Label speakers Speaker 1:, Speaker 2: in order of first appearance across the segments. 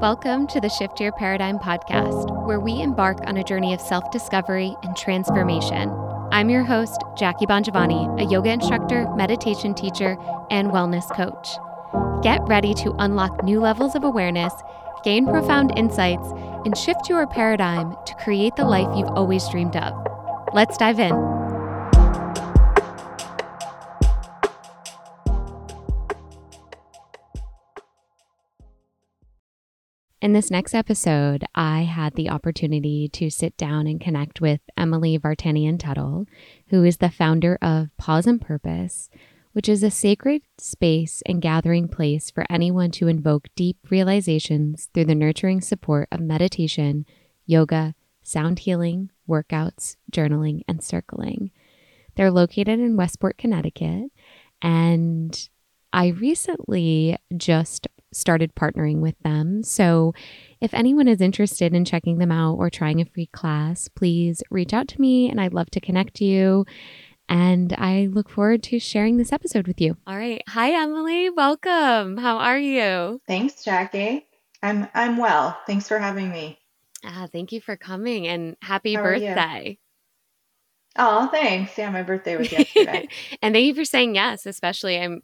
Speaker 1: Welcome to the Shift Your Paradigm podcast, where we embark on a journey of self discovery and transformation. I'm your host, Jackie Bongiovanni, a yoga instructor, meditation teacher, and wellness coach. Get ready to unlock new levels of awareness, gain profound insights, and shift your paradigm to create the life you've always dreamed of. Let's dive in. In this next episode, I had the opportunity to sit down and connect with Emily Vartanian Tuttle, who is the founder of Pause and Purpose, which is a sacred space and gathering place for anyone to invoke deep realizations through the nurturing support of meditation, yoga, sound healing, workouts, journaling, and circling. They're located in Westport, Connecticut, and I recently just started partnering with them. So if anyone is interested in checking them out or trying a free class, please reach out to me and I'd love to connect you. And I look forward to sharing this episode with you. All right. Hi, Emily. Welcome. How are you?
Speaker 2: Thanks, Jackie. I'm I'm well. Thanks for having me.
Speaker 1: Ah, thank you for coming and happy How birthday.
Speaker 2: Oh, thanks. Yeah, my birthday was yesterday.
Speaker 1: and thank you for saying yes, especially I'm,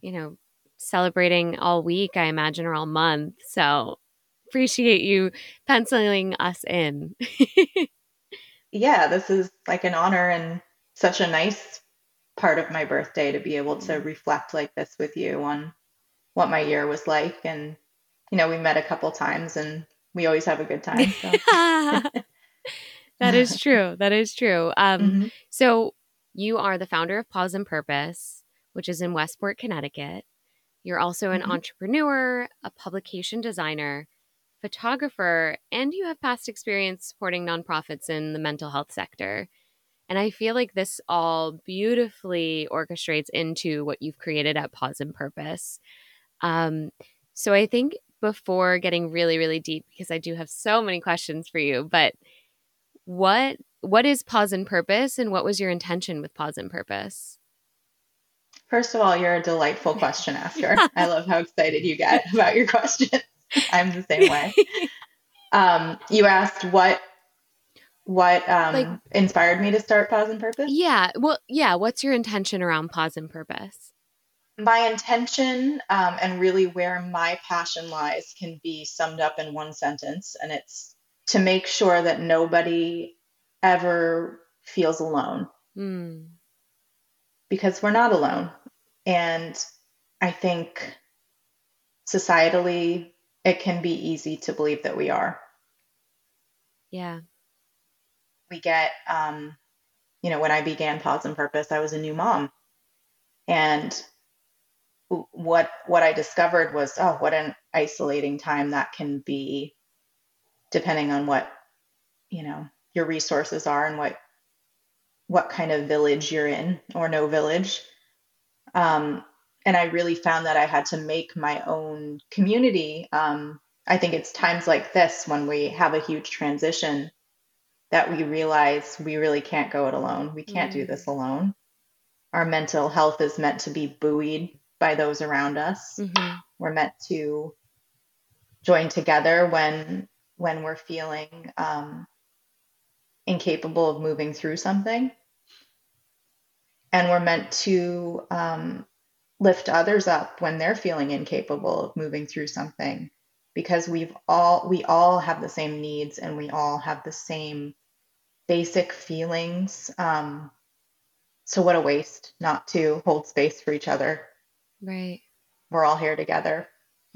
Speaker 1: you know, celebrating all week, I imagine, or all month. So appreciate you penciling us in.
Speaker 2: yeah, this is like an honor and such a nice part of my birthday to be able to mm. reflect like this with you on what my year was like. And, you know, we met a couple times and we always have a good time. So.
Speaker 1: that is true. That is true. Um, mm-hmm. So you are the founder of Pause and Purpose, which is in Westport, Connecticut. You're also an mm-hmm. entrepreneur, a publication designer, photographer, and you have past experience supporting nonprofits in the mental health sector. And I feel like this all beautifully orchestrates into what you've created at Pause and Purpose. Um, so I think before getting really, really deep, because I do have so many questions for you, but what what is Pause and Purpose and what was your intention with Pause and Purpose?
Speaker 2: First of all, you're a delightful question asker. I love how excited you get about your questions. I'm the same way. Um, you asked what what um, like, inspired me to start Pause and Purpose.
Speaker 1: Yeah. Well, yeah. What's your intention around Pause and Purpose?
Speaker 2: My intention um, and really where my passion lies can be summed up in one sentence, and it's to make sure that nobody ever feels alone. Mm because we're not alone. And I think societally, it can be easy to believe that we are.
Speaker 1: Yeah.
Speaker 2: We get, um, you know, when I began Pause and Purpose, I was a new mom. And what what I discovered was, oh, what an isolating time that can be, depending on what, you know, your resources are and what what kind of village you're in or no village. Um, and I really found that I had to make my own community. Um, I think it's times like this when we have a huge transition that we realize we really can't go it alone. We can't mm-hmm. do this alone. Our mental health is meant to be buoyed by those around us. Mm-hmm. We're meant to join together when when we're feeling um, incapable of moving through something. And we're meant to um, lift others up when they're feeling incapable of moving through something because we've all we all have the same needs and we all have the same basic feelings um, so what a waste not to hold space for each other
Speaker 1: right
Speaker 2: we're all here together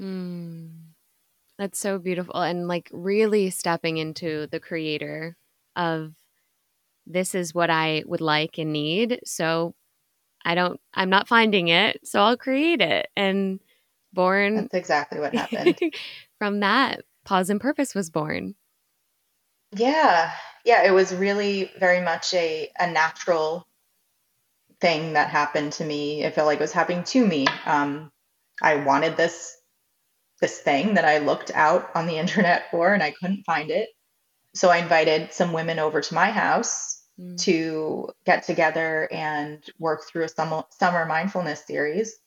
Speaker 1: mm. that's so beautiful and like really stepping into the creator of this is what I would like and need. So I don't, I'm not finding it. So I'll create it. And born.
Speaker 2: That's exactly what happened.
Speaker 1: from that, Pause and Purpose was born.
Speaker 2: Yeah. Yeah. It was really very much a, a natural thing that happened to me. It felt like it was happening to me. Um, I wanted this this thing that I looked out on the internet for and I couldn't find it so I invited some women over to my house mm. to get together and work through a summer, summer mindfulness series.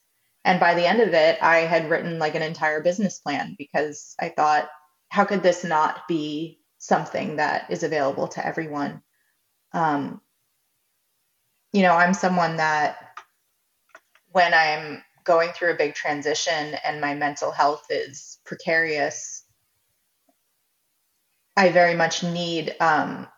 Speaker 2: and by the end of it, I had written like an entire business plan because I thought, how could this not be something that is available to everyone? Um, you know, I'm someone that when I'm going through a big transition and my mental health is precarious, I very much need um,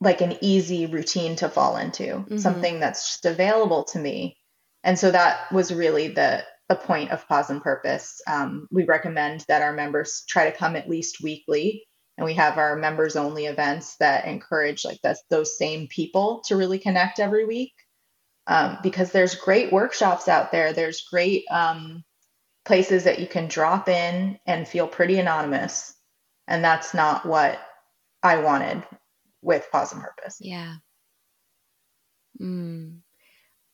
Speaker 2: like an easy routine to fall into, mm-hmm. something that's just available to me. And so that was really the the point of pause and purpose. Um, we recommend that our members try to come at least weekly, and we have our members only events that encourage like that those same people to really connect every week. Um, because there's great workshops out there. There's great um, places that you can drop in and feel pretty anonymous, and that's not what I wanted with pause and purpose.
Speaker 1: Yeah. Mm.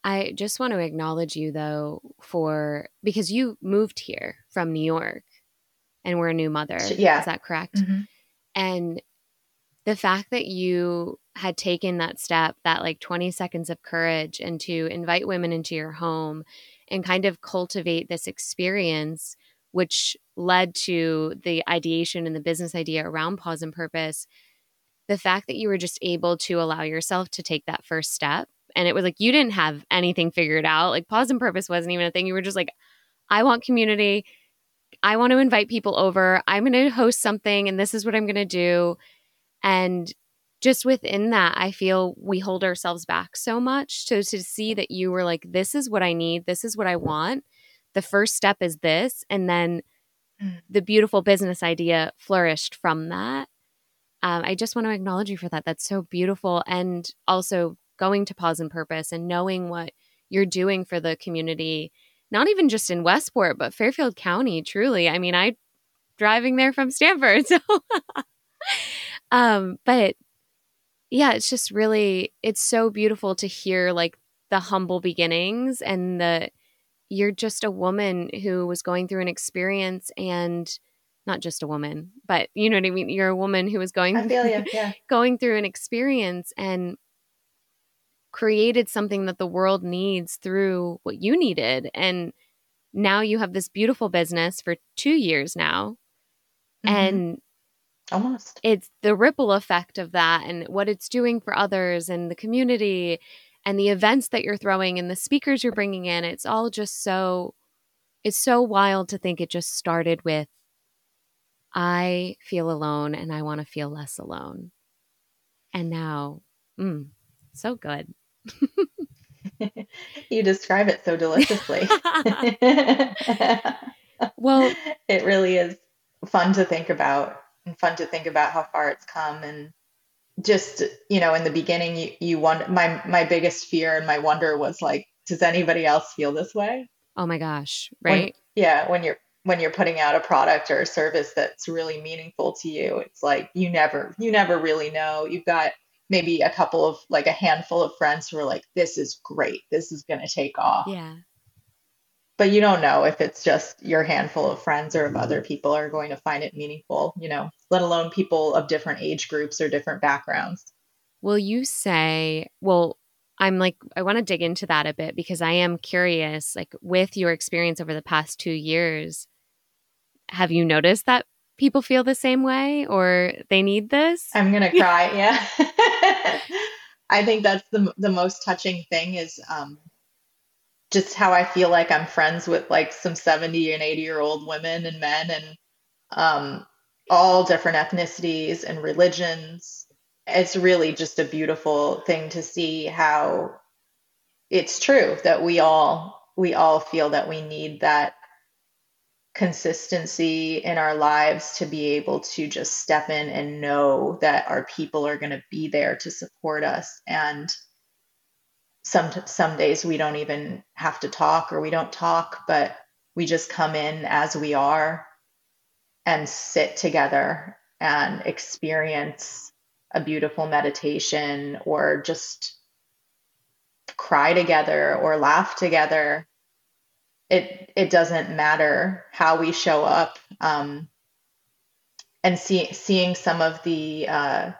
Speaker 1: I just want to acknowledge you though for because you moved here from New York and we're a new mother.
Speaker 2: Yeah.
Speaker 1: Is that correct? Mm-hmm. And the fact that you had taken that step, that like 20 seconds of courage, and to invite women into your home and kind of cultivate this experience, which led to the ideation and the business idea around pause and purpose the fact that you were just able to allow yourself to take that first step. And it was like you didn't have anything figured out. Like pause and purpose wasn't even a thing. You were just like i want community. I want to invite people over. I'm going to host something and this is what i'm going to do. And just within that i feel we hold ourselves back so much so to see that you were like this is what i need. This is what i want the first step is this and then mm. the beautiful business idea flourished from that um, I just want to acknowledge you for that. That's so beautiful. And also going to pause and purpose and knowing what you're doing for the community, not even just in Westport, but Fairfield County, truly. I mean, I driving there from Stamford So, um, but yeah, it's just really, it's so beautiful to hear like the humble beginnings and the, you're just a woman who was going through an experience and not just a woman, but you know what I mean. You're a woman who was going,
Speaker 2: you, yeah.
Speaker 1: going through an experience and created something that the world needs through what you needed, and now you have this beautiful business for two years now, mm-hmm. and
Speaker 2: almost
Speaker 1: it's the ripple effect of that and what it's doing for others and the community and the events that you're throwing and the speakers you're bringing in. It's all just so. It's so wild to think it just started with I feel alone and I want to feel less alone. And now, mm, so good.
Speaker 2: you describe it so deliciously.
Speaker 1: well,
Speaker 2: it really is fun to think about and fun to think about how far it's come and just you know in the beginning you, you wonder my my biggest fear and my wonder was like does anybody else feel this way?
Speaker 1: Oh my gosh right? when,
Speaker 2: yeah when you're when you're putting out a product or a service that's really meaningful to you it's like you never you never really know. You've got maybe a couple of like a handful of friends who are like this is great. This is going to take off.
Speaker 1: Yeah
Speaker 2: but you don't know if it's just your handful of friends or if other people are going to find it meaningful you know let alone people of different age groups or different backgrounds
Speaker 1: will you say well I'm like, I want to dig into that a bit because I am curious, like, with your experience over the past two years, have you noticed that people feel the same way or they need this?
Speaker 2: I'm going to cry. yeah. I think that's the, the most touching thing is um, just how I feel like I'm friends with like some 70 and 80 year old women and men and um, all different ethnicities and religions. It's really just a beautiful thing to see how it's true that we all we all feel that we need that consistency in our lives to be able to just step in and know that our people are going to be there to support us and some some days we don't even have to talk or we don't talk but we just come in as we are and sit together and experience a beautiful meditation or just cry together or laugh together. It it doesn't matter how we show up um, and see, seeing some of the uh,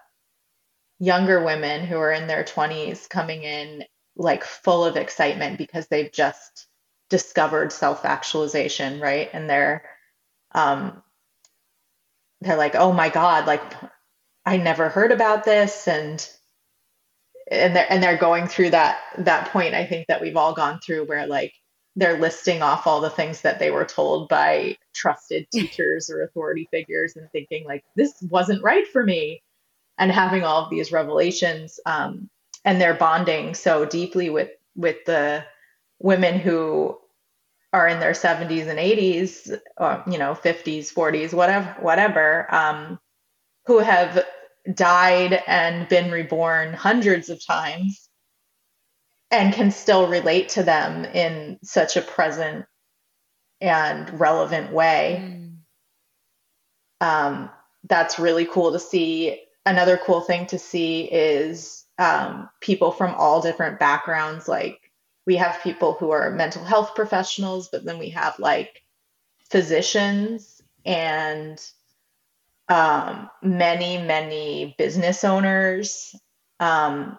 Speaker 2: younger women who are in their 20s coming in like full of excitement because they've just discovered self-actualization, right? And they're um, they're like, oh my God, like I never heard about this, and and they're and they're going through that that point. I think that we've all gone through where like they're listing off all the things that they were told by trusted teachers or authority figures and thinking like this wasn't right for me and having all of these revelations um, and they're bonding so deeply with with the women who are in their 70s and 80s or you know 50s 40s whatever whatever um, who have died and been reborn hundreds of times and can still relate to them in such a present and relevant way mm. um, that's really cool to see another cool thing to see is um, people from all different backgrounds. Like we have people who are mental health professionals, but then we have like physicians and um, many, many business owners. Um,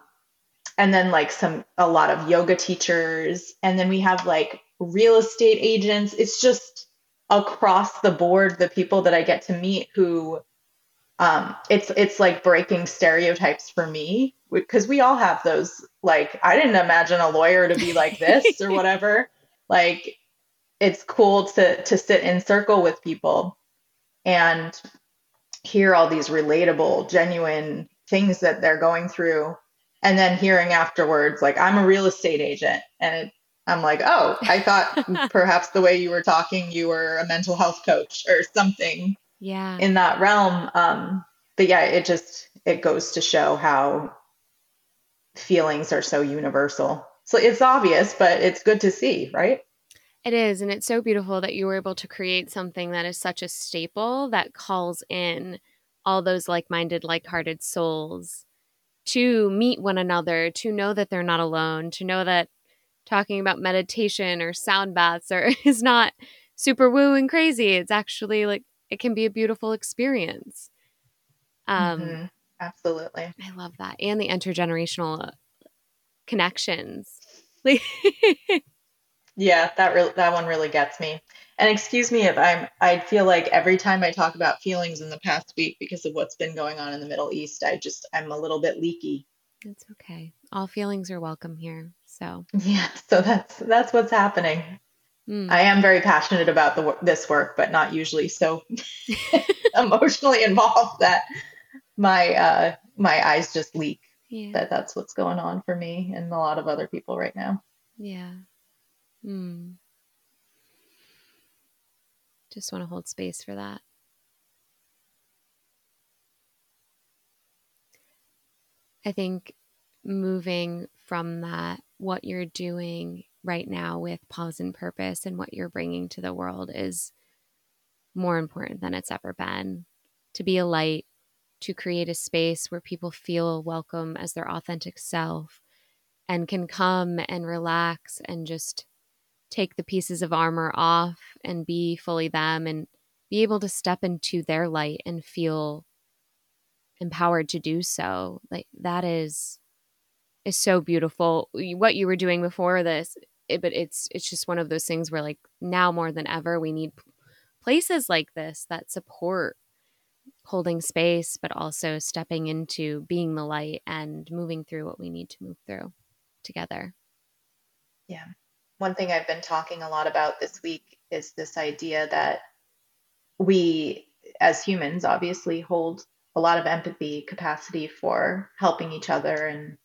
Speaker 2: and then like some, a lot of yoga teachers. And then we have like real estate agents. It's just across the board, the people that I get to meet who um, it's it's like breaking stereotypes for me because we all have those like i didn't imagine a lawyer to be like this or whatever. Like it's cool to to sit in circle with people and hear all these relatable genuine things that they're going through and then hearing afterwards like i'm a real estate agent. And it, i'm like oh i thought perhaps the way you were talking you were a mental health coach or something
Speaker 1: yeah.
Speaker 2: in that realm. Um but yeah it just it goes to show how feelings are so universal. So it's obvious, but it's good to see, right?
Speaker 1: It is. And it's so beautiful that you were able to create something that is such a staple that calls in all those like minded, like hearted souls to meet one another, to know that they're not alone, to know that talking about meditation or sound baths or is not super woo and crazy. It's actually like it can be a beautiful experience.
Speaker 2: Um, mm-hmm. Absolutely.
Speaker 1: I love that. And the intergenerational connections.
Speaker 2: yeah, that really that one really gets me. And excuse me if I'm I feel like every time I talk about feelings in the past week because of what's been going on in the Middle East, I just I'm a little bit leaky.
Speaker 1: It's okay. All feelings are welcome here. So
Speaker 2: Yeah, so that's that's what's happening. Mm. I am very passionate about the this work, but not usually so emotionally involved that my uh my eyes just leak yeah. that that's what's going on for me and a lot of other people right now
Speaker 1: yeah mm. just want to hold space for that i think moving from that what you're doing right now with pause and purpose and what you're bringing to the world is more important than it's ever been to be a light to create a space where people feel welcome as their authentic self and can come and relax and just take the pieces of armor off and be fully them and be able to step into their light and feel empowered to do so. Like that is is so beautiful. What you were doing before this it, but it's it's just one of those things where like now more than ever we need places like this that support holding space, but also stepping into being the light and moving through what we need to move through together.
Speaker 2: Yeah. One thing I've been talking a lot about this week is this idea that we, as humans, obviously hold a lot of empathy capacity for helping each other and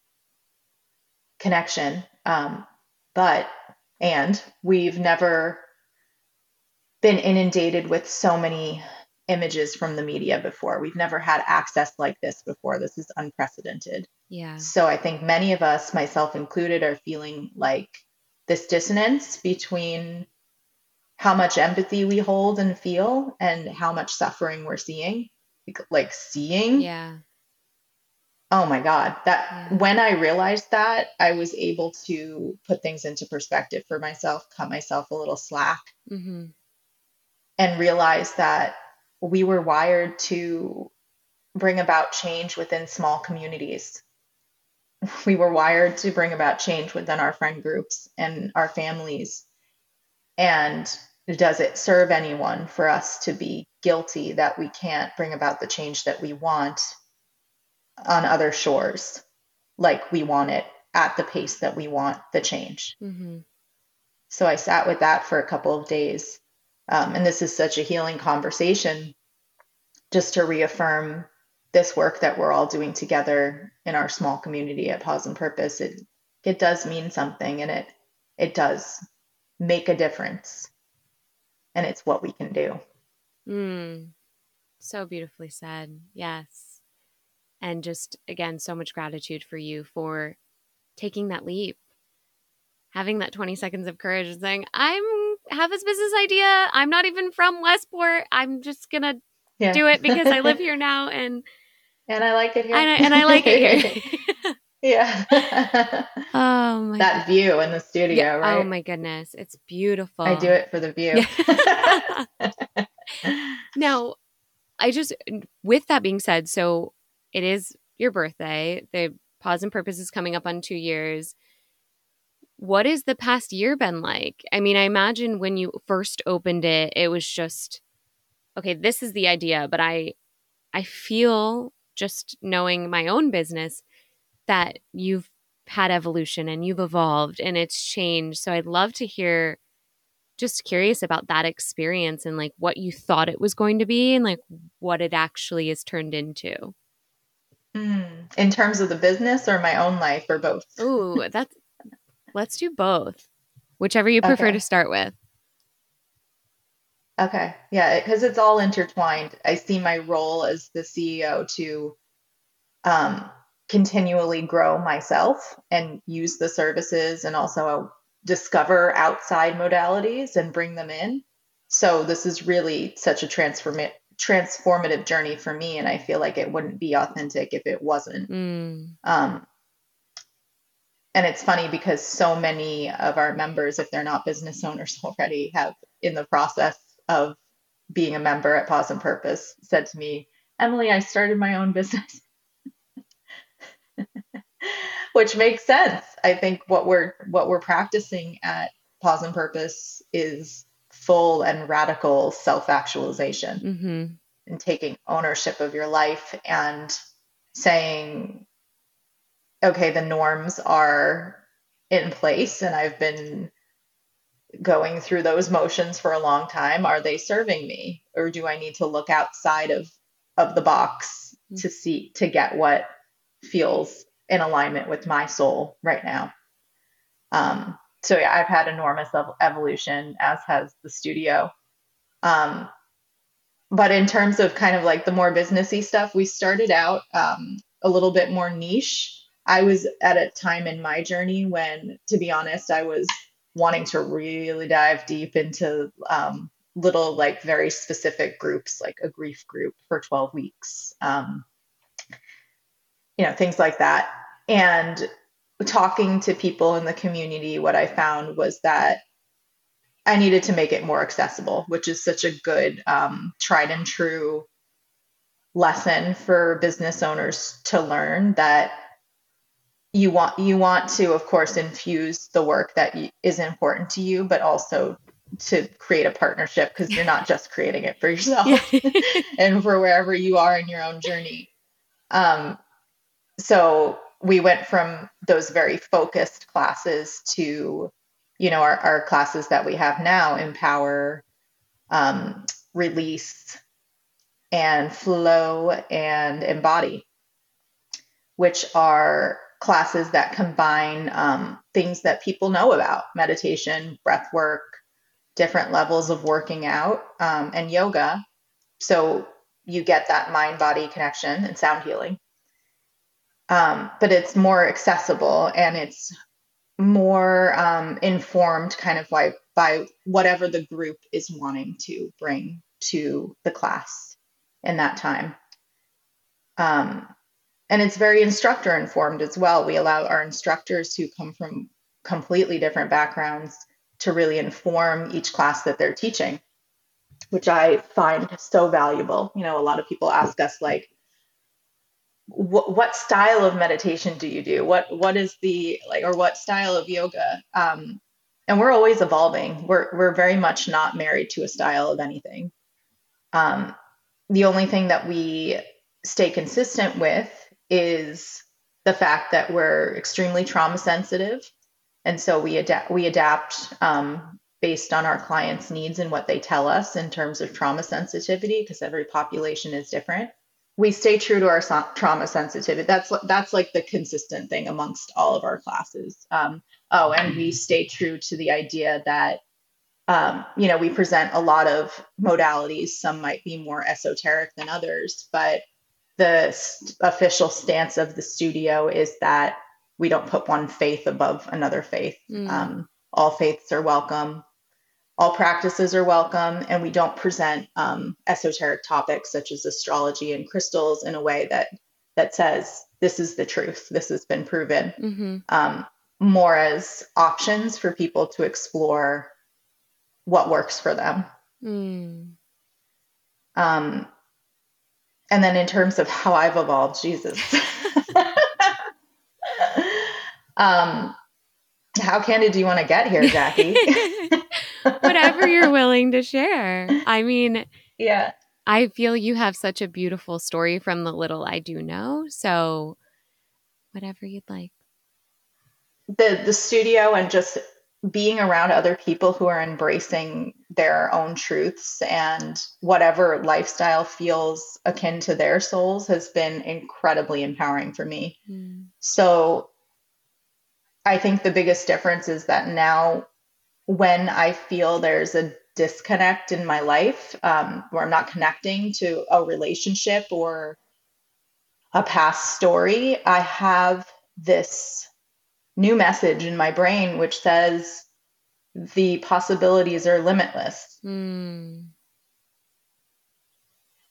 Speaker 2: connection. Um, but, and we've never been inundated with so many images from the media before. We've never had access like this before. This is unprecedented.
Speaker 1: Yeah.
Speaker 2: So I think many of us, myself included, are feeling like this dissonance between how much empathy we hold and feel and how much suffering we're seeing. Like seeing.
Speaker 1: Yeah.
Speaker 2: Oh my God. That yeah. when I realized that, I was able to put things into perspective for myself, cut myself a little slack, mm-hmm. and realize that we were wired to bring about change within small communities. We were wired to bring about change within our friend groups and our families. And does it serve anyone for us to be guilty that we can't bring about the change that we want on other shores like we want it at the pace that we want the change? Mm-hmm. So I sat with that for a couple of days. Um, and this is such a healing conversation just to reaffirm this work that we're all doing together in our small community at Pause and Purpose. It it does mean something and it it does make a difference. And it's what we can do.
Speaker 1: Mm, so beautifully said. Yes. And just again, so much gratitude for you for taking that leap having that 20 seconds of courage and saying, I'm have this business idea. I'm not even from Westport. I'm just gonna yeah. do it because I live here now and
Speaker 2: and I like it here.
Speaker 1: And I, and I like it here.
Speaker 2: yeah.
Speaker 1: oh my
Speaker 2: that view in the studio, yeah. Oh right?
Speaker 1: Oh my goodness. It's beautiful.
Speaker 2: I do it for the view.
Speaker 1: Yeah. now, I just with that being said, so it is your birthday. The pause and purpose is coming up on two years what has the past year been like? I mean, I imagine when you first opened it, it was just okay, this is the idea, but I I feel just knowing my own business that you've had evolution and you've evolved and it's changed. So I'd love to hear just curious about that experience and like what you thought it was going to be and like what it actually has turned into.
Speaker 2: Mm, in terms of the business or my own life or both?
Speaker 1: Ooh, that's Let's do both. Whichever you prefer okay. to start with.
Speaker 2: Okay. Yeah, because it's all intertwined. I see my role as the CEO to um, continually grow myself and use the services and also discover outside modalities and bring them in. So this is really such a transformative transformative journey for me and i feel like it wouldn't be authentic if it wasn't mm. um, and it's funny because so many of our members if they're not business owners already have in the process of being a member at pause and purpose said to me emily i started my own business which makes sense i think what we're what we're practicing at pause and purpose is full and radical self-actualization mm-hmm. and taking ownership of your life and saying okay, the norms are in place and I've been going through those motions for a long time. Are they serving me? Or do I need to look outside of of the box mm-hmm. to see to get what feels in alignment with my soul right now? Um, so yeah, I've had enormous evolution, as has the studio. Um, but in terms of kind of like the more businessy stuff, we started out um, a little bit more niche I was at a time in my journey when, to be honest, I was wanting to really dive deep into um, little, like, very specific groups, like a grief group for 12 weeks, um, you know, things like that. And talking to people in the community, what I found was that I needed to make it more accessible, which is such a good um, tried and true lesson for business owners to learn that you want you want to of course infuse the work that is important to you but also to create a partnership because you're not just creating it for yourself and for wherever you are in your own journey. Um, so we went from those very focused classes to you know our, our classes that we have now empower um, release and flow and embody which are classes that combine um, things that people know about meditation, breath work, different levels of working out, um, and yoga. So you get that mind body connection and sound healing. Um, but it's more accessible and it's more um, informed kind of like by whatever the group is wanting to bring to the class in that time. Um, and it's very instructor informed as well. We allow our instructors who come from completely different backgrounds to really inform each class that they're teaching, which I find so valuable. You know, a lot of people ask us like, what, style of meditation do you do? What what is the like, or what style of yoga? Um, and we're always evolving. We're we're very much not married to a style of anything. Um, the only thing that we stay consistent with is the fact that we're extremely trauma sensitive, and so we adapt we adapt um, based on our clients' needs and what they tell us in terms of trauma sensitivity, because every population is different. We stay true to our so- trauma sensitivity. That's that's like the consistent thing amongst all of our classes. Um, oh, and we stay true to the idea that um, you know we present a lot of modalities. Some might be more esoteric than others, but the official stance of the studio is that we don't put one faith above another faith. Mm. Um, all faiths are welcome all practices are welcome and we don't present um, esoteric topics such as astrology and crystals in a way that that says this is the truth this has been proven mm-hmm. um, more as options for people to explore what works for them mm. um, and then in terms of how i've evolved jesus um, how candid do you want to get here jackie
Speaker 1: whatever you're willing to share. I mean,
Speaker 2: yeah.
Speaker 1: I feel you have such a beautiful story from the little I do know. So, whatever you'd like.
Speaker 2: The the studio and just being around other people who are embracing their own truths and whatever lifestyle feels akin to their souls has been incredibly empowering for me. Mm. So I think the biggest difference is that now when I feel there's a disconnect in my life um, where I'm not connecting to a relationship or a past story, I have this new message in my brain which says the possibilities are limitless. Mm.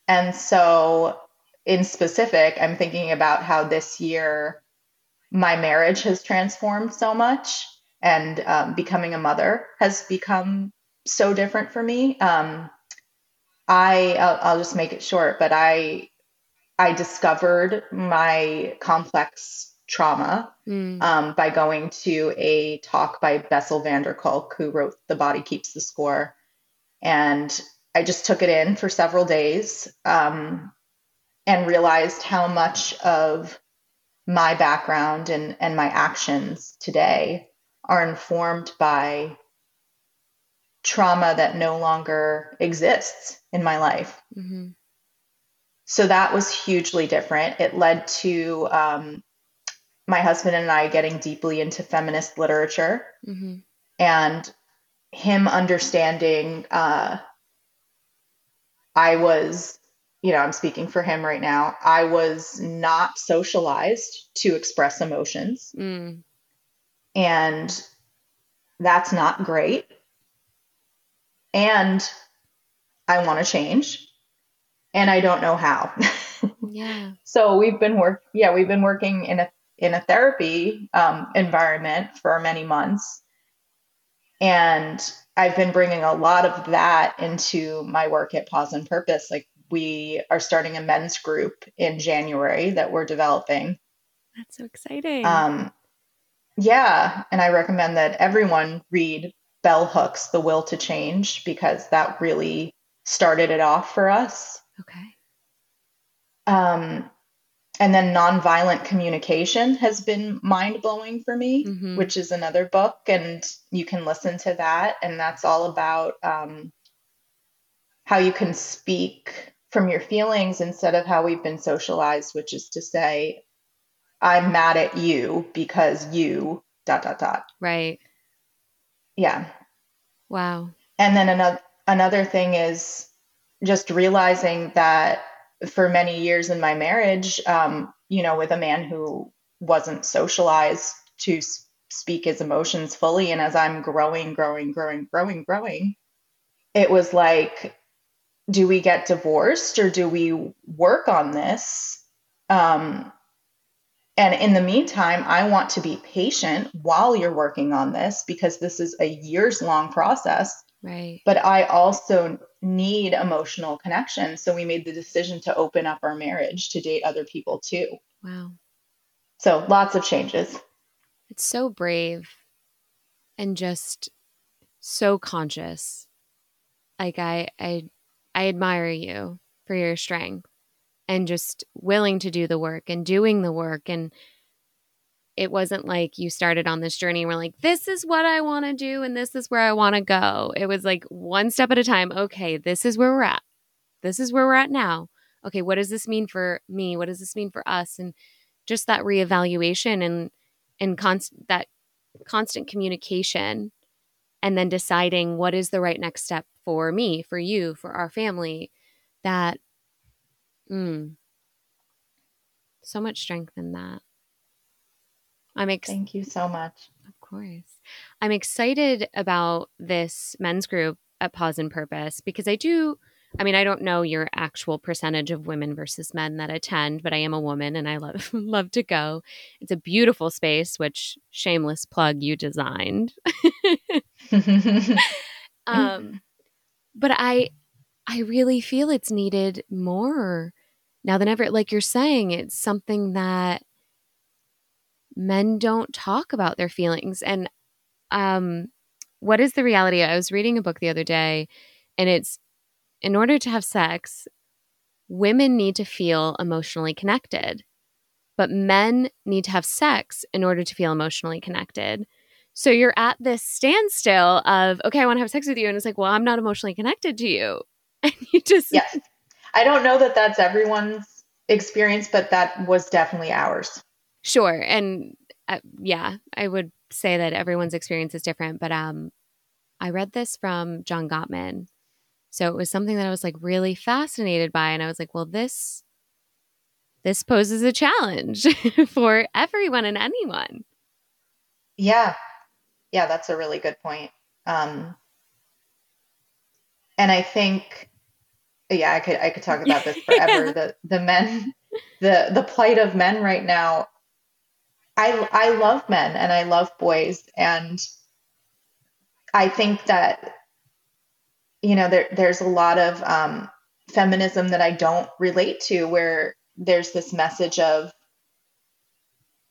Speaker 2: And so, in specific, I'm thinking about how this year my marriage has transformed so much and um, becoming a mother has become so different for me. Um, I I'll, I'll, just make it short, but I I discovered my complex trauma mm. um, by going to a talk by Bessel van der Kolk, who wrote "The Body Keeps the Score," and I just took it in for several days um, and realized how much of my background and and my actions today are informed by trauma that no longer exists in my life. Mm-hmm. So that was hugely different. It led to um, my husband and I getting deeply into feminist literature mm-hmm. and him understanding uh, I was, you know, I'm speaking for him right now. I was not socialized to express emotions. Mm. And that's not great. And I want to change. And I don't know how.
Speaker 1: yeah.
Speaker 2: So we've been work yeah, we've been working in a in a therapy um, environment for many months. And I've been bringing a lot of that into my work at Pause and Purpose. Like we are starting a men's group in January that we're developing.
Speaker 1: That's so exciting.
Speaker 2: Um, yeah, and I recommend that everyone read Bell Hooks' The Will to Change because that really started it off for us.
Speaker 1: Okay.
Speaker 2: Um, and then Nonviolent Communication has been mind blowing for me, mm-hmm. which is another book, and you can listen to that. And that's all about um, how you can speak from your feelings instead of how we've been socialized, which is to say, I'm mad at you because you dot dot dot.
Speaker 1: Right.
Speaker 2: Yeah.
Speaker 1: Wow.
Speaker 2: And then another another thing is just realizing that for many years in my marriage, um, you know, with a man who wasn't socialized to speak his emotions fully, and as I'm growing, growing, growing, growing, growing, it was like, do we get divorced or do we work on this? Um, and in the meantime, I want to be patient while you're working on this because this is a years long process.
Speaker 1: Right.
Speaker 2: But I also need emotional connection. So we made the decision to open up our marriage to date other people too.
Speaker 1: Wow.
Speaker 2: So lots of changes.
Speaker 1: It's so brave and just so conscious. Like I I I admire you for your strength and just willing to do the work and doing the work and it wasn't like you started on this journey and we're like this is what i want to do and this is where i want to go. It was like one step at a time. Okay this is where we're at. This is where we're at now. Okay what does this mean for me? What does this mean for us? And just that reevaluation and and const- that constant communication and then deciding what is the right next step for me for you for our family that mm, so much strength in that
Speaker 2: I'm ex- Thank you so much.
Speaker 1: Of course. I'm excited about this men's group at Pause and Purpose because I do I mean, I don't know your actual percentage of women versus men that attend, but I am a woman and I love love to go. It's a beautiful space, which shameless plug you designed. um, but I I really feel it's needed more now than ever. Like you're saying, it's something that men don't talk about their feelings. And um, what is the reality? I was reading a book the other day, and it's in order to have sex, women need to feel emotionally connected, but men need to have sex in order to feel emotionally connected. So you're at this standstill of, okay, I want to have sex with you. And it's like, well, I'm not emotionally connected to you. And you just.
Speaker 2: Yes. I don't know that that's everyone's experience, but that was definitely ours.
Speaker 1: Sure. And uh, yeah, I would say that everyone's experience is different, but um I read this from John Gottman. So it was something that I was like really fascinated by and I was like, well this this poses a challenge for everyone and anyone.
Speaker 2: Yeah. Yeah, that's a really good point. Um and I think yeah, I could I could talk about this forever. the the men the the plight of men right now I I love men and I love boys and I think that you know there there's a lot of um, feminism that I don't relate to where there's this message of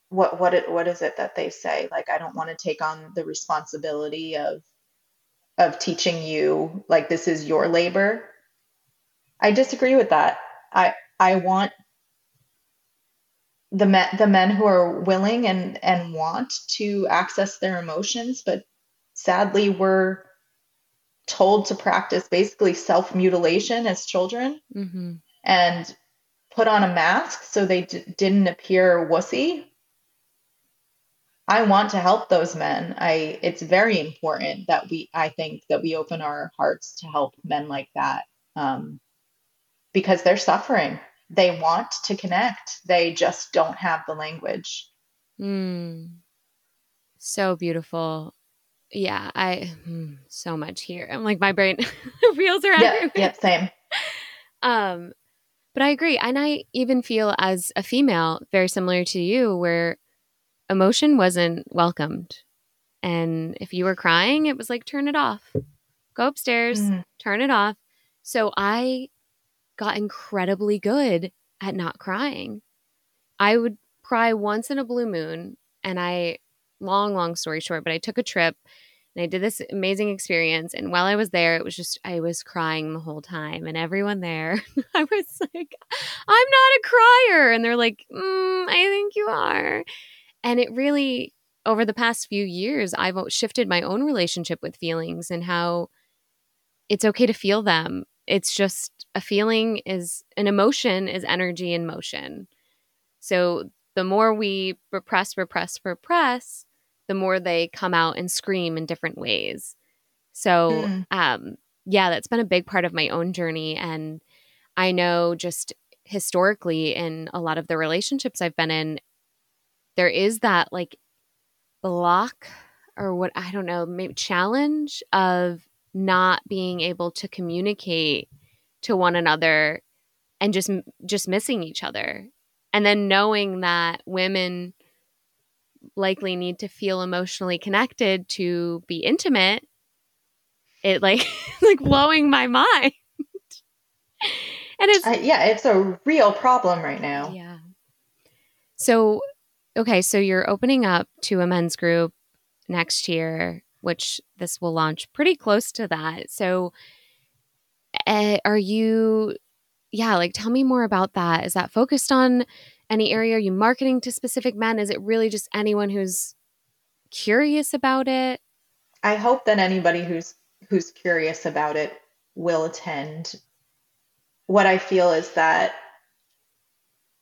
Speaker 2: what what it, what is it that they say like I don't want to take on the responsibility of of teaching you like this is your labor. I disagree with that. I I want the men the men who are willing and and want to access their emotions but sadly we're told to practice basically self mutilation as children mm-hmm. and put on a mask so they d- didn't appear wussy. I want to help those men. I it's very important that we i think that we open our hearts to help men like that um, because they're suffering they want to connect. They just don't have the language.
Speaker 1: Mm. so beautiful. Yeah i mm, so much here. I'm like my brain wheels around
Speaker 2: yeah, yeah same.
Speaker 1: Um but i agree and i even feel as a female very similar to you where emotion wasn't welcomed. And if you were crying it was like turn it off. Go upstairs mm. turn it off. So i got incredibly good at not crying. I would cry once in a blue moon, and I, long, long story short, but I took a trip and I did this amazing experience. And while I was there, it was just, I was crying the whole time. And everyone there, I was like, I'm not a crier. And they're like, mm, I think you are. And it really, over the past few years, I've shifted my own relationship with feelings and how it's okay to feel them. It's just a feeling is an emotion is energy in motion. So the more we repress, repress, repress, the more they come out and scream in different ways. So, mm. um, yeah, that's been a big part of my own journey. And I know just historically in a lot of the relationships I've been in, there is that like block or what I don't know, maybe challenge of not being able to communicate to one another and just just missing each other. And then knowing that women likely need to feel emotionally connected to be intimate it like like blowing my mind.
Speaker 2: And it's uh, yeah it's a real problem right now.
Speaker 1: Yeah. So okay so you're opening up to a men's group next year which this will launch pretty close to that. So, uh, are you, yeah, like tell me more about that. Is that focused on any area? Are you marketing to specific men? Is it really just anyone who's curious about it?
Speaker 2: I hope that anybody who's who's curious about it will attend. What I feel is that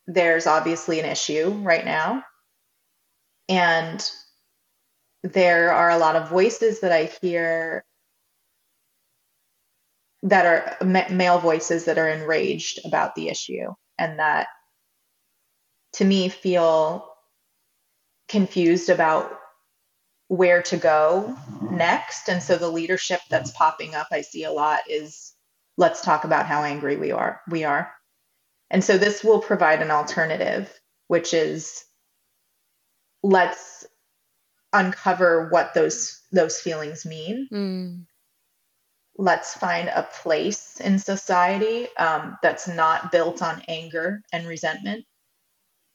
Speaker 2: there's obviously an issue right now. And there are a lot of voices that I hear that are male voices that are enraged about the issue and that to me feel confused about where to go next. And so the leadership that's popping up, I see a lot is let's talk about how angry we are. We are. And so this will provide an alternative, which is let's uncover what those those feelings mean. Mm. Let's find a place in society um, that's not built on anger and resentment.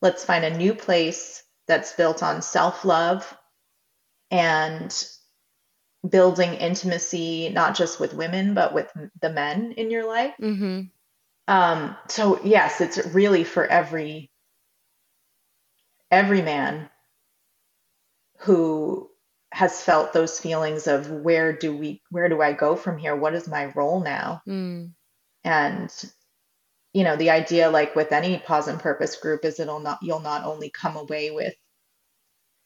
Speaker 2: Let's find a new place that's built on self love and building intimacy, not just with women, but with the men in your life. Mm-hmm. Um, so yes, it's really for every every man who has felt those feelings of where do we where do I go from here? What is my role now? Mm. And you know, the idea like with any pause and purpose group is it'll not you'll not only come away with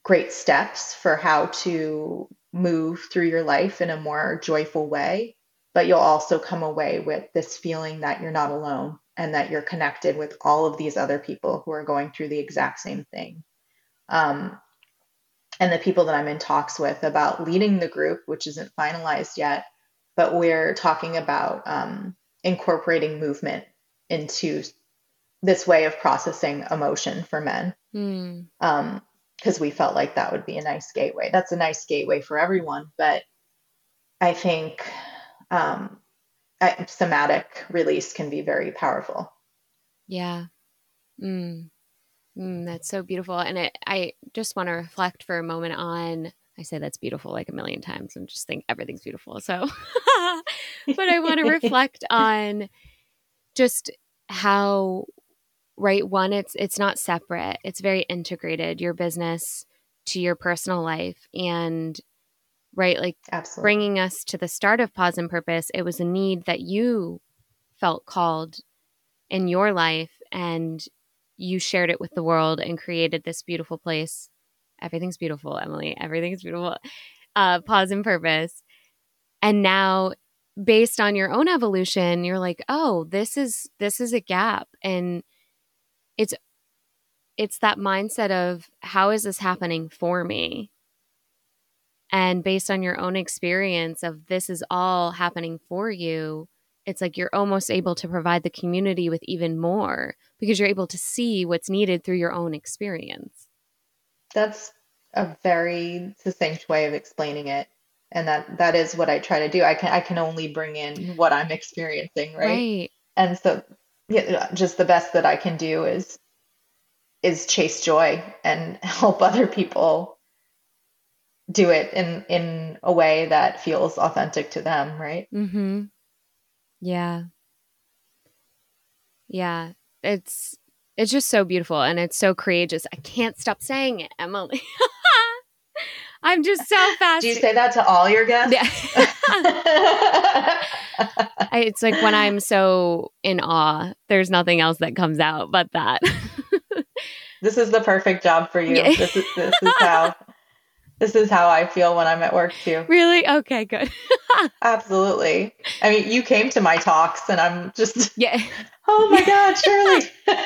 Speaker 2: great steps for how to move through your life in a more joyful way, but you'll also come away with this feeling that you're not alone and that you're connected with all of these other people who are going through the exact same thing. Um, and the people that I'm in talks with about leading the group, which isn't finalized yet, but we're talking about um, incorporating movement into this way of processing emotion for men. Mm. Um, because we felt like that would be a nice gateway. That's a nice gateway for everyone, but I think um, somatic release can be very powerful.
Speaker 1: Yeah. Mm. Mm, that's so beautiful. And it, I just want to reflect for a moment on, I say that's beautiful like a million times and just think everything's beautiful. So, but I want to reflect on just how, right. One, it's, it's not separate. It's very integrated, your business to your personal life. And right? Like Absolutely. bringing us to the start of Pause and Purpose, it was a need that you felt called in your life and you shared it with the world and created this beautiful place. Everything's beautiful, Emily. Everything's beautiful. Uh, pause and purpose. And now based on your own evolution, you're like, oh, this is this is a gap. And it's it's that mindset of how is this happening for me? And based on your own experience of this is all happening for you, it's like you're almost able to provide the community with even more because you're able to see what's needed through your own experience.
Speaker 2: That's a very succinct way of explaining it. And that that is what I try to do. I can I can only bring in what I'm experiencing, right? right. And so yeah, just the best that I can do is is chase joy and help other people do it in in a way that feels authentic to them, right?
Speaker 1: mm-hmm Yeah. Yeah. It's it's just so beautiful and it's so courageous. I can't stop saying it, Emily. I'm just so fast.
Speaker 2: Do you say that to all your guests? Yeah.
Speaker 1: I, it's like when I'm so in awe, there's nothing else that comes out but that.
Speaker 2: this is the perfect job for you. Yeah. This is this is how this is how I feel when I'm at work too.
Speaker 1: Really? Okay, good.
Speaker 2: Absolutely. I mean, you came to my talks and I'm just Yeah. Oh my god, Shirley.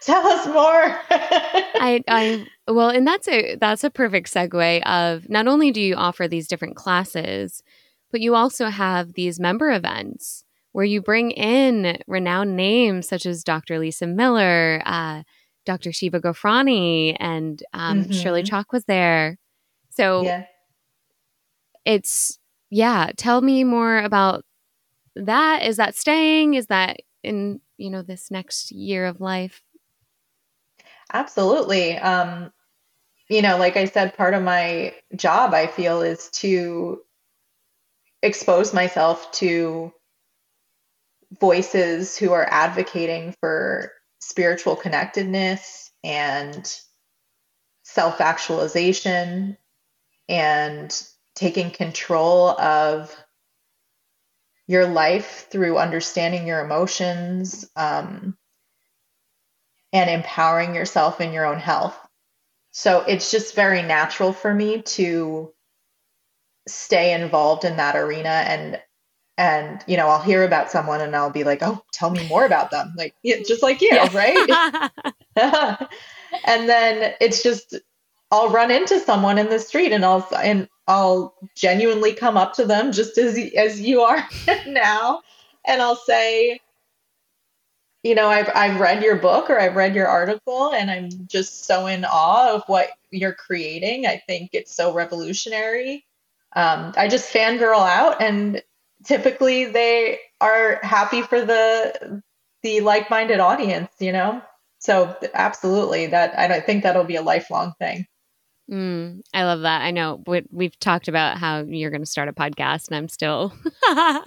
Speaker 2: Tell us more.
Speaker 1: I I well, and that's a that's a perfect segue of not only do you offer these different classes, but you also have these member events where you bring in renowned names such as Dr. Lisa Miller, uh, Dr. Shieva Ghofrany and um, mm-hmm. Shirley Chalk was there. So yeah. it's, yeah, tell me more about that. Is that staying? Is that in, you know, this next year of life?
Speaker 2: Absolutely. Um, you know, like I said, part of my job, I feel, is to expose myself to voices who are advocating for spiritual connectedness and self actualization and taking control of your life through understanding your emotions um, and empowering yourself in your own health. So it's just very natural for me to stay involved in that arena and and you know I'll hear about someone and I'll be like, "Oh, tell me more about them." Like yeah, just like you, yeah. right? and then it's just I'll run into someone in the street and I'll and I'll genuinely come up to them just as as you are now and I'll say you know I've I've read your book or I've read your article and I'm just so in awe of what you're creating. I think it's so revolutionary. Um, I just fangirl out and typically they are happy for the the like-minded audience, you know? So absolutely that I think that'll be a lifelong thing.
Speaker 1: Mm, I love that. I know we've talked about how you're going to start a podcast, and I'm still.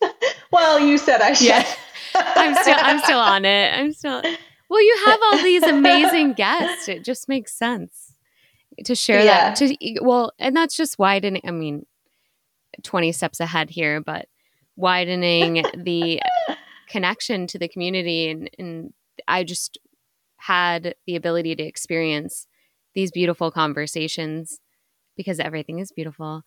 Speaker 2: well, you said I should. Yeah,
Speaker 1: I'm still. I'm still on it. I'm still. Well, you have all these amazing guests. It just makes sense to share yeah. that. To well, and that's just why didn't I mean, 20 steps ahead here, but widening the connection to the community, and, and I just had the ability to experience these beautiful conversations because everything is beautiful.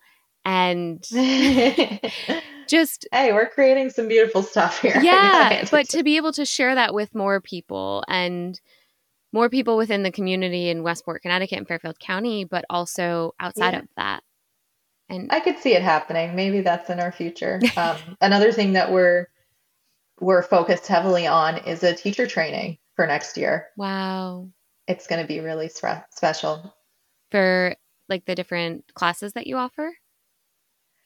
Speaker 1: And just
Speaker 2: hey, we're creating some beautiful stuff here.
Speaker 1: Yeah, but to be able to share that with more people and more people within the community in Westport, Connecticut, and Fairfield County, but also outside yeah. of that.
Speaker 2: And I could see it happening. Maybe that's in our future. Um, another thing that we're we're focused heavily on is a teacher training for next year.
Speaker 1: Wow
Speaker 2: it's going to be really spe- special.
Speaker 1: For like the different classes that you offer?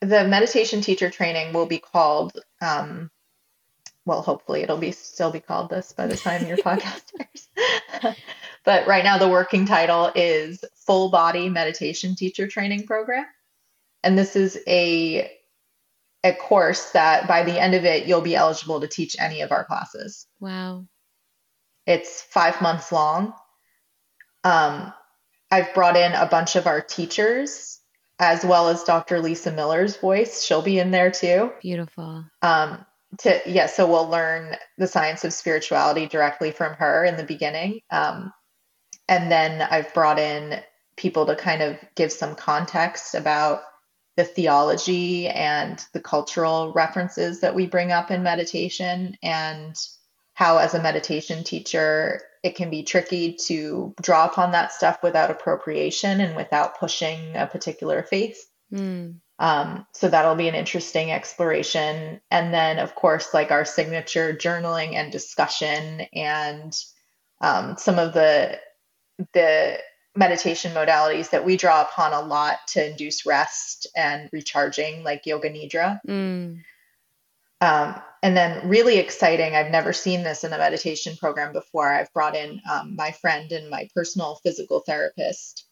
Speaker 2: The meditation teacher training will be called, um, well, hopefully it'll be still be called this by the time your podcast airs. but right now, the working title is Full Body Meditation Teacher Training Program. And this is a a course that by the end of it, you'll be eligible to teach any of our classes.
Speaker 1: Wow.
Speaker 2: It's five months long. Um, I've brought in a bunch of our teachers as well as Dr. Lisa Miller's voice. She'll be in there too.
Speaker 1: Beautiful.
Speaker 2: Um, to yeah, so we'll learn the science of spirituality directly from her in the beginning. Um, and then I've brought in people to kind of give some context about the theology and the cultural references that we bring up in meditation and how as a meditation teacher it can be tricky to draw upon that stuff without appropriation and without pushing a particular faith. Mm. Um, so that'll be an interesting exploration. And then, of course, like our signature journaling and discussion, and um, some of the the meditation modalities that we draw upon a lot to induce rest and recharging, like yoga nidra. Mm. Um, and then, really exciting, I've never seen this in a meditation program before. I've brought in um, my friend and my personal physical therapist,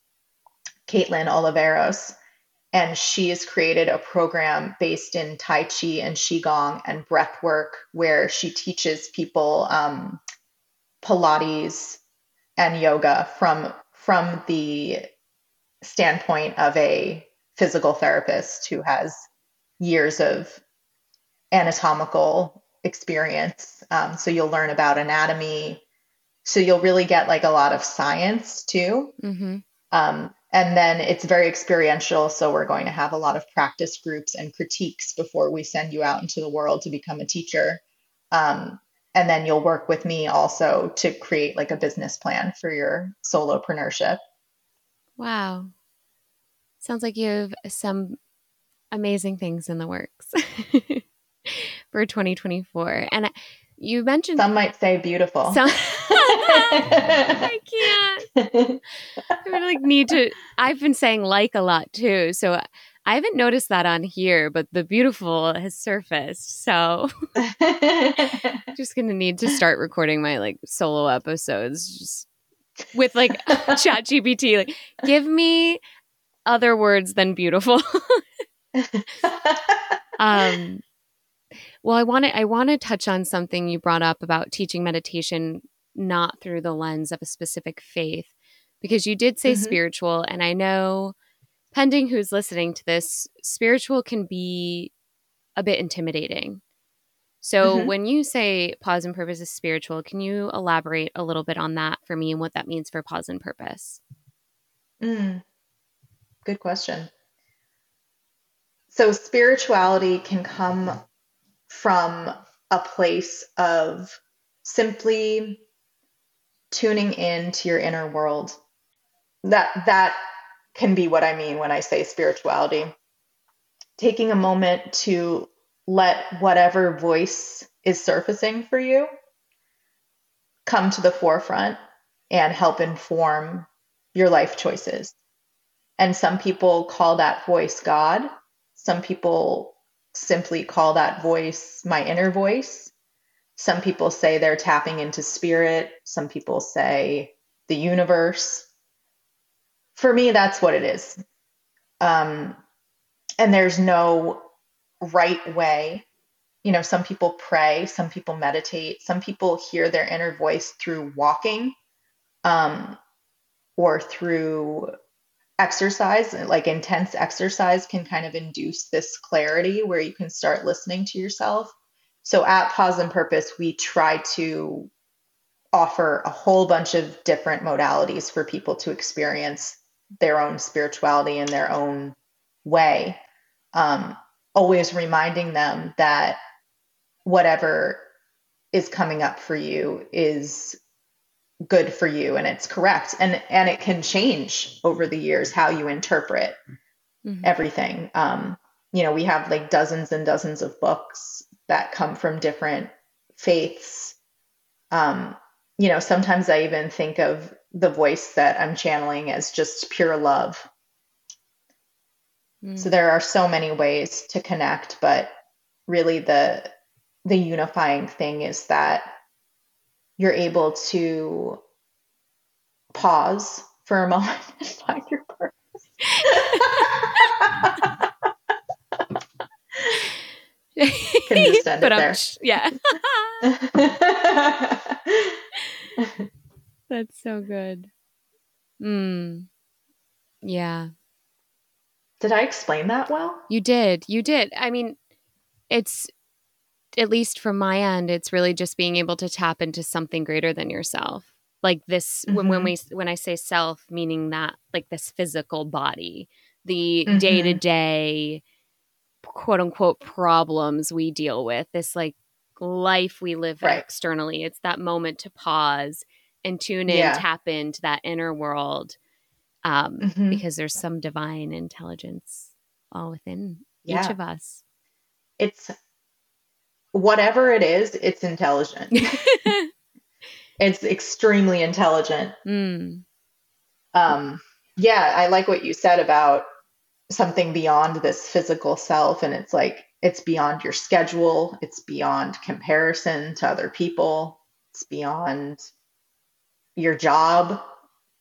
Speaker 2: Caitlin Oliveros, and she has created a program based in Tai Chi and Qigong and breath work where she teaches people um, Pilates and yoga from from the standpoint of a physical therapist who has years of anatomical experience. Um, so you'll learn about anatomy. So you'll really get like a lot of science too. Mm-hmm. Um, and then it's very experiential. So we're going to have a lot of practice groups and critiques before we send you out into the world to become a teacher. Um, and then you'll work with me also to create like a business plan for your solopreneurship.
Speaker 1: Wow. Sounds like you have some amazing things in the works. for 2024. And you mentioned
Speaker 2: some might say beautiful. Some,
Speaker 1: I can't. I like need to. I've been saying like a lot too, so I haven't noticed that on here, but the beautiful has surfaced. So just gonna need to start recording my like solo episodes. Just with like chat gpt like give me other words than beautiful um well i want to i want to touch on something you brought up about teaching meditation not through the lens of a specific faith because you did say mm-hmm. spiritual and i know pending who's listening to this spiritual can be a bit intimidating so mm-hmm. when you say pause and purpose is spiritual, can you elaborate a little bit on that for me and what that means for pause and purpose?
Speaker 2: Mm. Good question. So spirituality can come from a place of simply tuning in to your inner world. That that can be what I mean when I say spirituality. Taking a moment to let whatever voice is surfacing for you come to the forefront and help inform your life choices. And some people call that voice God. Some people simply call that voice my inner voice. Some people say they're tapping into spirit. Some people say the universe. For me, that's what it is. Um, and there's no right way. You know, some people pray, some people meditate, some people hear their inner voice through walking um, or through exercise. Like intense exercise can kind of induce this clarity where you can start listening to yourself. So at Pause and Purpose, we try to offer a whole bunch of different modalities for people to experience their own spirituality in their own way. Um, always reminding them that whatever is coming up for you is good for you and it's correct and and it can change over the years how you interpret mm-hmm. everything um you know we have like dozens and dozens of books that come from different faiths um you know sometimes i even think of the voice that i'm channeling as just pure love so hmm. there are so many ways to connect, but really the the unifying thing is that you're able to pause for a moment and find your purpose. Can just end but it there.
Speaker 1: yeah. That's so good. Mm. Yeah.
Speaker 2: Did I explain that well?
Speaker 1: You did. You did. I mean, it's at least from my end, it's really just being able to tap into something greater than yourself. Like this mm-hmm. when when we when I say self, meaning that like this physical body, the day to day quote unquote problems we deal with, this like life we live right. externally. It's that moment to pause and tune in, yeah. tap into that inner world um, mm-hmm. because there's some divine intelligence all within yeah. each of us.
Speaker 2: It's whatever it is, it's intelligent. it's extremely intelligent. Mm. Um, yeah, I like what you said about something beyond this physical self. And it's like, it's beyond your schedule, it's beyond comparison to other people, it's beyond your job,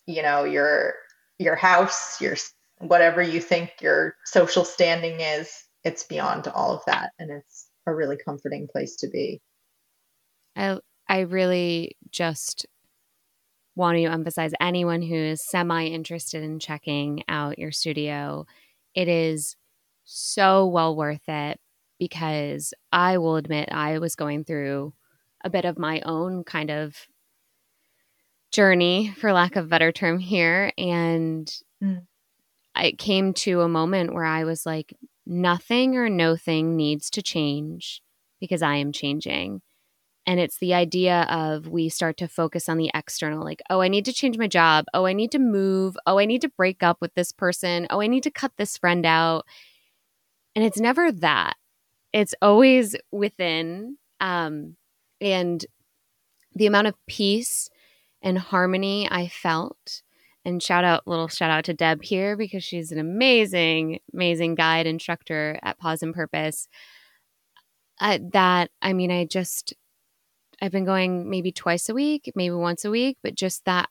Speaker 2: you know, your your house, your whatever you think your social standing is, it's beyond all of that and it's a really comforting place to be.
Speaker 1: I I really just want to emphasize anyone who is semi interested in checking out your studio, it is so well worth it because I will admit I was going through a bit of my own kind of journey, for lack of a better term here. And mm. I came to a moment where I was like, nothing or no thing needs to change because I am changing. And it's the idea of we start to focus on the external, like, oh, I need to change my job. Oh, I need to move. Oh, I need to break up with this person. Oh, I need to cut this friend out. And it's never that. It's always within. Um, and the amount of peace and harmony I felt. And shout out, little shout out to Deb here because she's an amazing, amazing guide instructor at Pause and Purpose. Uh, that, I mean, I just, I've been going maybe twice a week, maybe once a week, but just that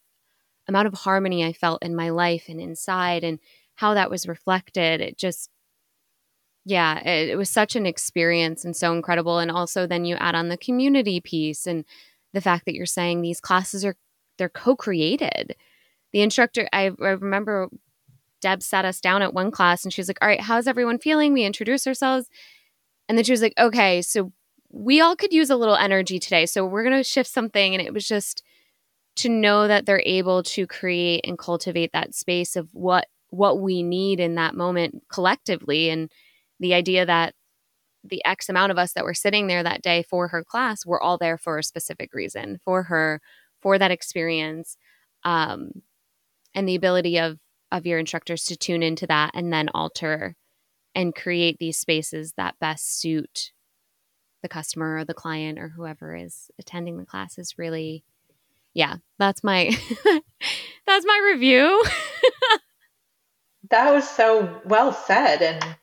Speaker 1: amount of harmony I felt in my life and inside and how that was reflected. It just, yeah, it, it, was such an experience and so incredible. And also, then you add on the community piece and the fact that you're saying these classes are they're co-created. The instructor, I, I remember Deb sat us down at one class and she was like, "All right, how's everyone feeling?" We introduced ourselves, and then she was like, "Okay, so we all could use a little energy today, so we're gonna shift something." And it was just to know that they're able to create and cultivate that space of what what we need in that moment collectively and the idea that the x amount of us that were sitting there that day for her class were all there for a specific reason for her for that experience um, and the ability of of your instructors to tune into that and then alter and create these spaces that best suit the customer or the client or whoever is attending the class is really yeah, that's my that's my review.
Speaker 2: that was so well said and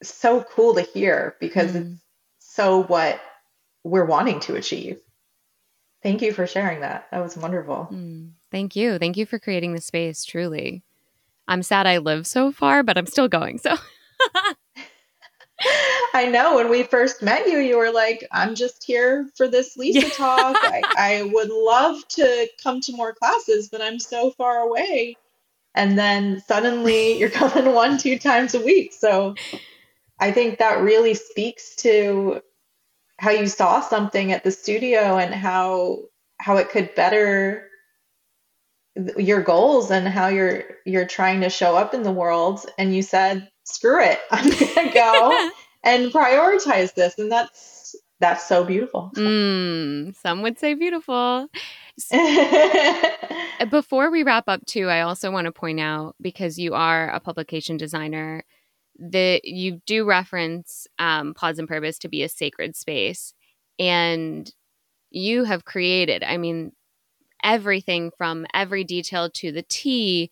Speaker 2: so cool to hear because mm. it's so what we're wanting to achieve. Thank you for sharing that. That was wonderful.
Speaker 1: Mm. Thank you. Thank you for creating the space, truly. I'm sad I live so far, but I'm still going. So
Speaker 2: I know when we first met you, you were like, I'm just here for this Lisa yeah. talk. I, I would love to come to more classes, but I'm so far away. And then suddenly you're coming one, two times a week. So I think that really speaks to how you saw something at the studio and how how it could better your goals and how you're you're trying to show up in the world. And you said screw it i'm gonna go and prioritize this. And that's that's so beautiful.
Speaker 1: Mm, some would say beautiful. Before we wrap up too i also want to point out because you are a publication designer that you do reference um, pause and purpose to be a sacred space and you have created i mean everything from every detail to the tea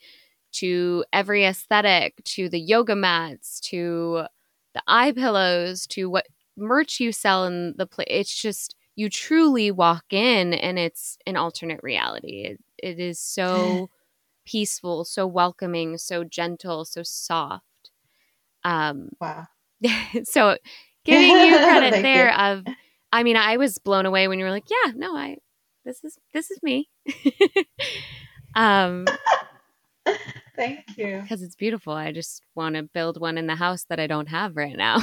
Speaker 1: to every aesthetic to the yoga mats to the eye pillows to what merch you sell in the place. It's just you truly walk in and it's an alternate reality. It, it is so peaceful, so welcoming, so gentle, so soft. Um,
Speaker 2: wow.
Speaker 1: so giving you credit there you. of I mean, I was blown away when you were like, yeah, no, I this is this is me. um
Speaker 2: Thank you.
Speaker 1: Because it's beautiful. I just want to build one in the house that I don't have right now.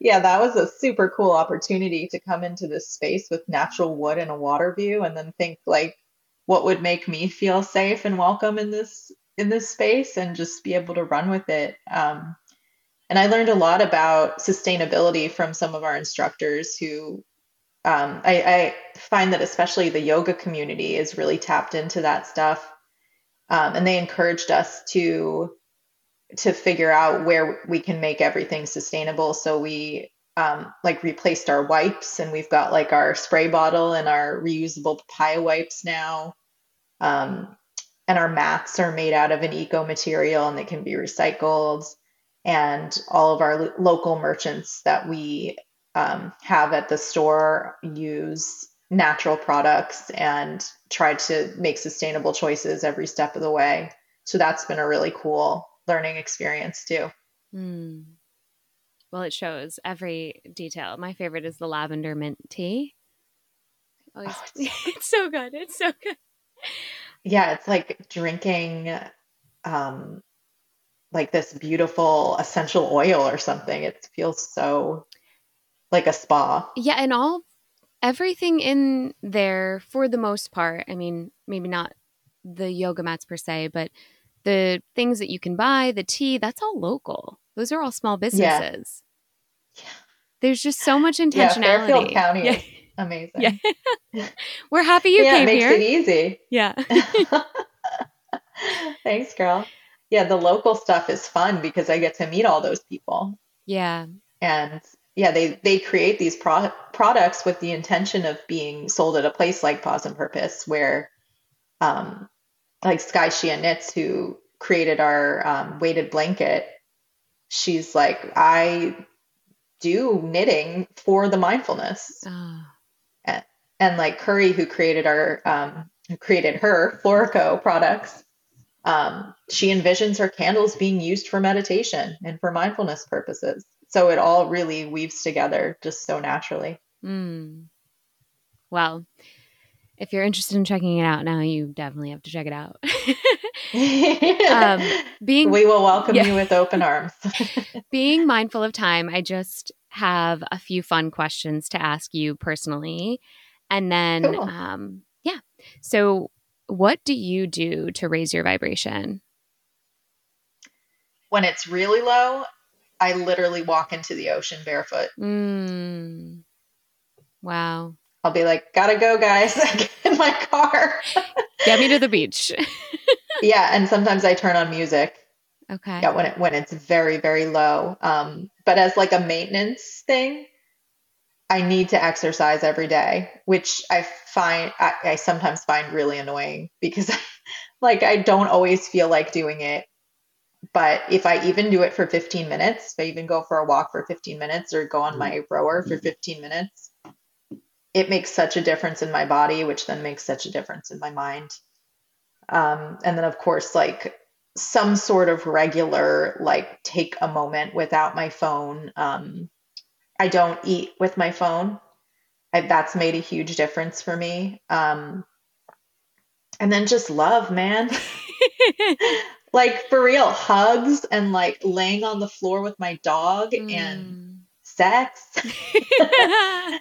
Speaker 2: yeah, that was a super cool opportunity to come into this space with natural wood and a water view and then think like what would make me feel safe and welcome in this in this space and just be able to run with it. Um, and I learned a lot about sustainability from some of our instructors who um, I, I, find that especially the yoga community is really tapped into that stuff, um, and they encouraged us to to figure out where we can make everything sustainable. So we um, like replaced our wipes, and we've got like our spray bottle and our reusable papaya wipes now. Um, and our mats are made out of an eco material and they can be recycled. And all of our local merchants that we um, have at the store use natural products and try to make sustainable choices every step of the way. So that's been a really cool learning experience too. Mm.
Speaker 1: Well, it shows every detail. My favorite is the lavender mint tea. Always, oh, it's so good. It's so good.
Speaker 2: Yeah, it's like drinking um like this beautiful essential oil or something. It feels so like a spa.
Speaker 1: Yeah, and all everything in there for the most part. I mean, maybe not the yoga mats per se, but the things that you can buy, the tea, that's all local. Those are all small businesses. Yeah. There's just so much intentionality. Yeah,
Speaker 2: Fairfield County yeah. Amazing.
Speaker 1: Yeah. We're happy you yeah, came
Speaker 2: it makes
Speaker 1: here.
Speaker 2: it easy.
Speaker 1: Yeah.
Speaker 2: Thanks, girl. Yeah, the local stuff is fun because I get to meet all those people.
Speaker 1: Yeah.
Speaker 2: And yeah, they they create these pro- products with the intention of being sold at a place like Pause and Purpose, where, um, like Sky Shia Knits, who created our um, weighted blanket, she's like, I do knitting for the mindfulness, oh. And, like Curry, who created our um, who created her Florico products, um, she envisions her candles being used for meditation and for mindfulness purposes. So it all really weaves together just so naturally.
Speaker 1: Mm. Well, if you're interested in checking it out now, you definitely have to check it out.
Speaker 2: um, being we will welcome yeah. you with open arms.
Speaker 1: being mindful of time, I just have a few fun questions to ask you personally, and then cool. um, yeah. So, what do you do to raise your vibration?
Speaker 2: When it's really low, I literally walk into the ocean barefoot.
Speaker 1: Mm. Wow.
Speaker 2: I'll be like, gotta go, guys. Get in my car.
Speaker 1: Get me to the beach.
Speaker 2: yeah, and sometimes I turn on music.
Speaker 1: Okay.
Speaker 2: Yeah, when it when it's very very low. Um, but as like a maintenance thing, I need to exercise every day, which I find I, I sometimes find really annoying because, like, I don't always feel like doing it. But if I even do it for 15 minutes, if I even go for a walk for 15 minutes or go on my rower for 15 minutes, it makes such a difference in my body, which then makes such a difference in my mind. Um, and then, of course, like some sort of regular, like take a moment without my phone. Um, I don't eat with my phone. I, that's made a huge difference for me. Um, and then just love, man. like for real, hugs and like laying on the floor with my dog mm. and sex.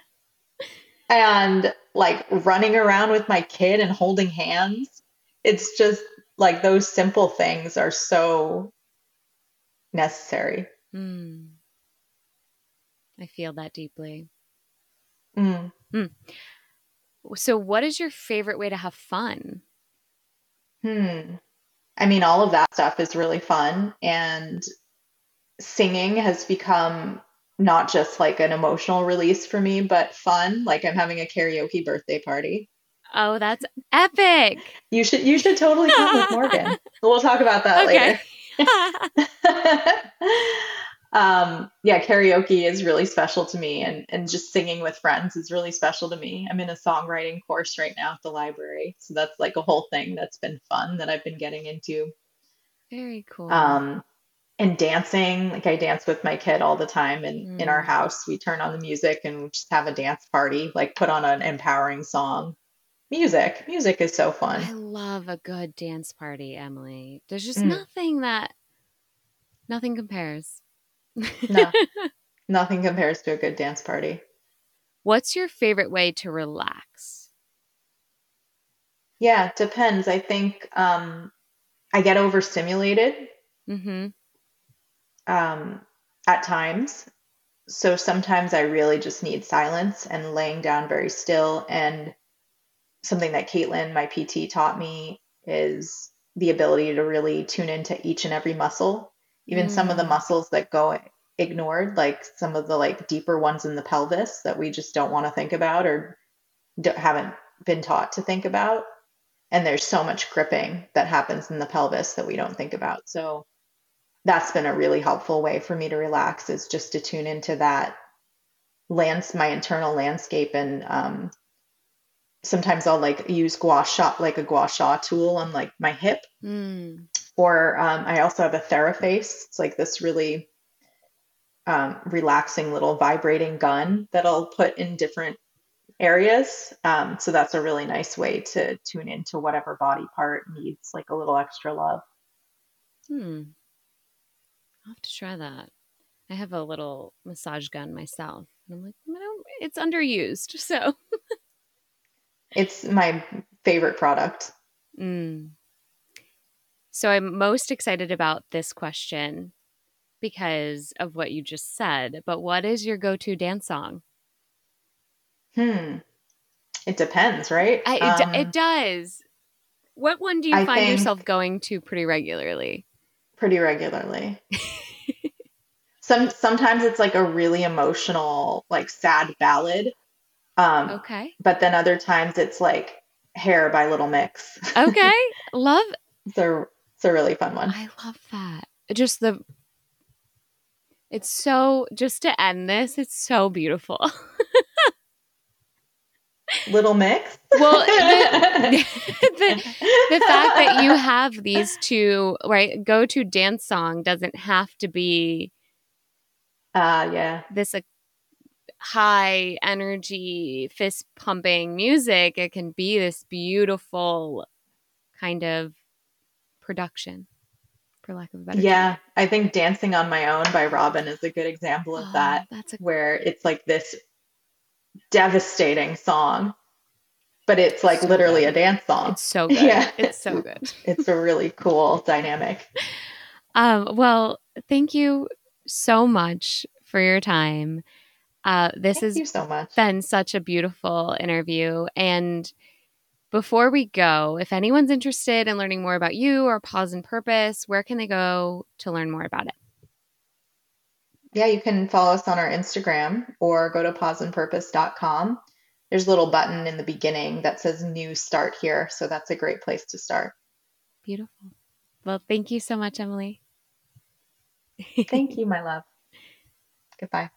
Speaker 2: and like running around with my kid and holding hands. It's just like those simple things are so necessary.
Speaker 1: Mm. I feel that deeply.
Speaker 2: Mm.
Speaker 1: Mm. So, what is your favorite way to have fun?
Speaker 2: Hmm. I mean, all of that stuff is really fun. And singing has become not just like an emotional release for me, but fun. Like I'm having a karaoke birthday party.
Speaker 1: Oh, that's epic.
Speaker 2: You should you should totally come with Morgan. We'll talk about that okay. later. um, yeah, karaoke is really special to me and and just singing with friends is really special to me. I'm in a songwriting course right now at the library. So that's like a whole thing that's been fun that I've been getting into.
Speaker 1: Very cool.
Speaker 2: Um and dancing like i dance with my kid all the time and mm. in our mm. house we turn on the music and just have a dance party like put on an empowering song music music is so fun
Speaker 1: i love a good dance party emily there's just mm. nothing that nothing compares
Speaker 2: no. Nothing compares to a good dance party.
Speaker 1: What's your favorite way to relax?
Speaker 2: Yeah it depends. I think um i get overstimulated.
Speaker 1: Mm-hmm.
Speaker 2: Um, at times. So sometimes I really just need silence and laying down very still. And something that Caitlin, my PT, taught me is the ability to really tune into each and every muscle, even mm. some of the mm. muscles that go ignored, like some of the like deeper ones in the pelvis that we just don't want to think about or haven't been taught to think about. And there's so much gripping that happens in the pelvis that we don't think about. So that's been a really helpful way for me to relax is just to tune into that lands my internal landscape and um, sometimes I'll like use gua sha like a gua sha tool on like my hip
Speaker 1: mm.
Speaker 2: or um, I also have a Theraface it's like this really um, relaxing little vibrating gun that I'll put in different areas um, so that's a really nice way to tune into whatever body part needs like a little extra love
Speaker 1: hmm I'll have to try that. I have a little massage gun myself. And I'm like, it's underused. So
Speaker 2: it's my favorite product.
Speaker 1: Mm. So I'm most excited about this question because of what you just said. But what is your go to dance song?
Speaker 2: Hmm. It depends, right?
Speaker 1: I, it, um, it does. What one do you I find yourself going to pretty regularly?
Speaker 2: pretty regularly. Some sometimes it's like a really emotional, like sad ballad. Um,
Speaker 1: okay.
Speaker 2: But then other times it's like Hair by Little Mix.
Speaker 1: okay, love.
Speaker 2: It's a it's a really fun one.
Speaker 1: I love that. Just the. It's so just to end this. It's so beautiful.
Speaker 2: Little Mix.
Speaker 1: Well, the, the, the fact that you have these two right go to dance song doesn't have to be.
Speaker 2: Uh, yeah.
Speaker 1: This high energy, fist pumping music. It can be this beautiful kind of production for lack of a better
Speaker 2: yeah term. i think dancing on my own by Robyn is a good example of oh, that that's a- where it's like this devastating song but it's like so literally good. a dance song
Speaker 1: it's so good yeah it's so good
Speaker 2: it's a really cool dynamic
Speaker 1: um well thank you so much for your time uh this
Speaker 2: thank
Speaker 1: has
Speaker 2: so much.
Speaker 1: been such a beautiful interview and before we go, if anyone's interested in learning more about you or Pause and Purpose, where can they go to learn more about it?
Speaker 2: Yeah, you can follow us on our Instagram or go to pauseandpurpose.com. There's a little button in the beginning that says new start here. So that's a great place to start.
Speaker 1: Beautiful. Well, thank you so much, Emily.
Speaker 2: thank you, my love. Goodbye.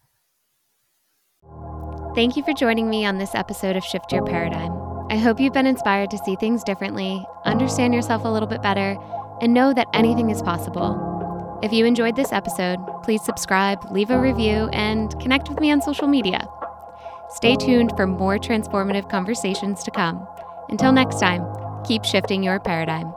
Speaker 1: Thank you for joining me on this episode of Shift Your Paradigm. I hope you've been inspired to see things differently, understand yourself a little bit better, and know that anything is possible. If you enjoyed this episode, please subscribe, leave a review, and connect with me on social media. Stay tuned for more transformative conversations to come. Until next time, keep shifting your paradigm.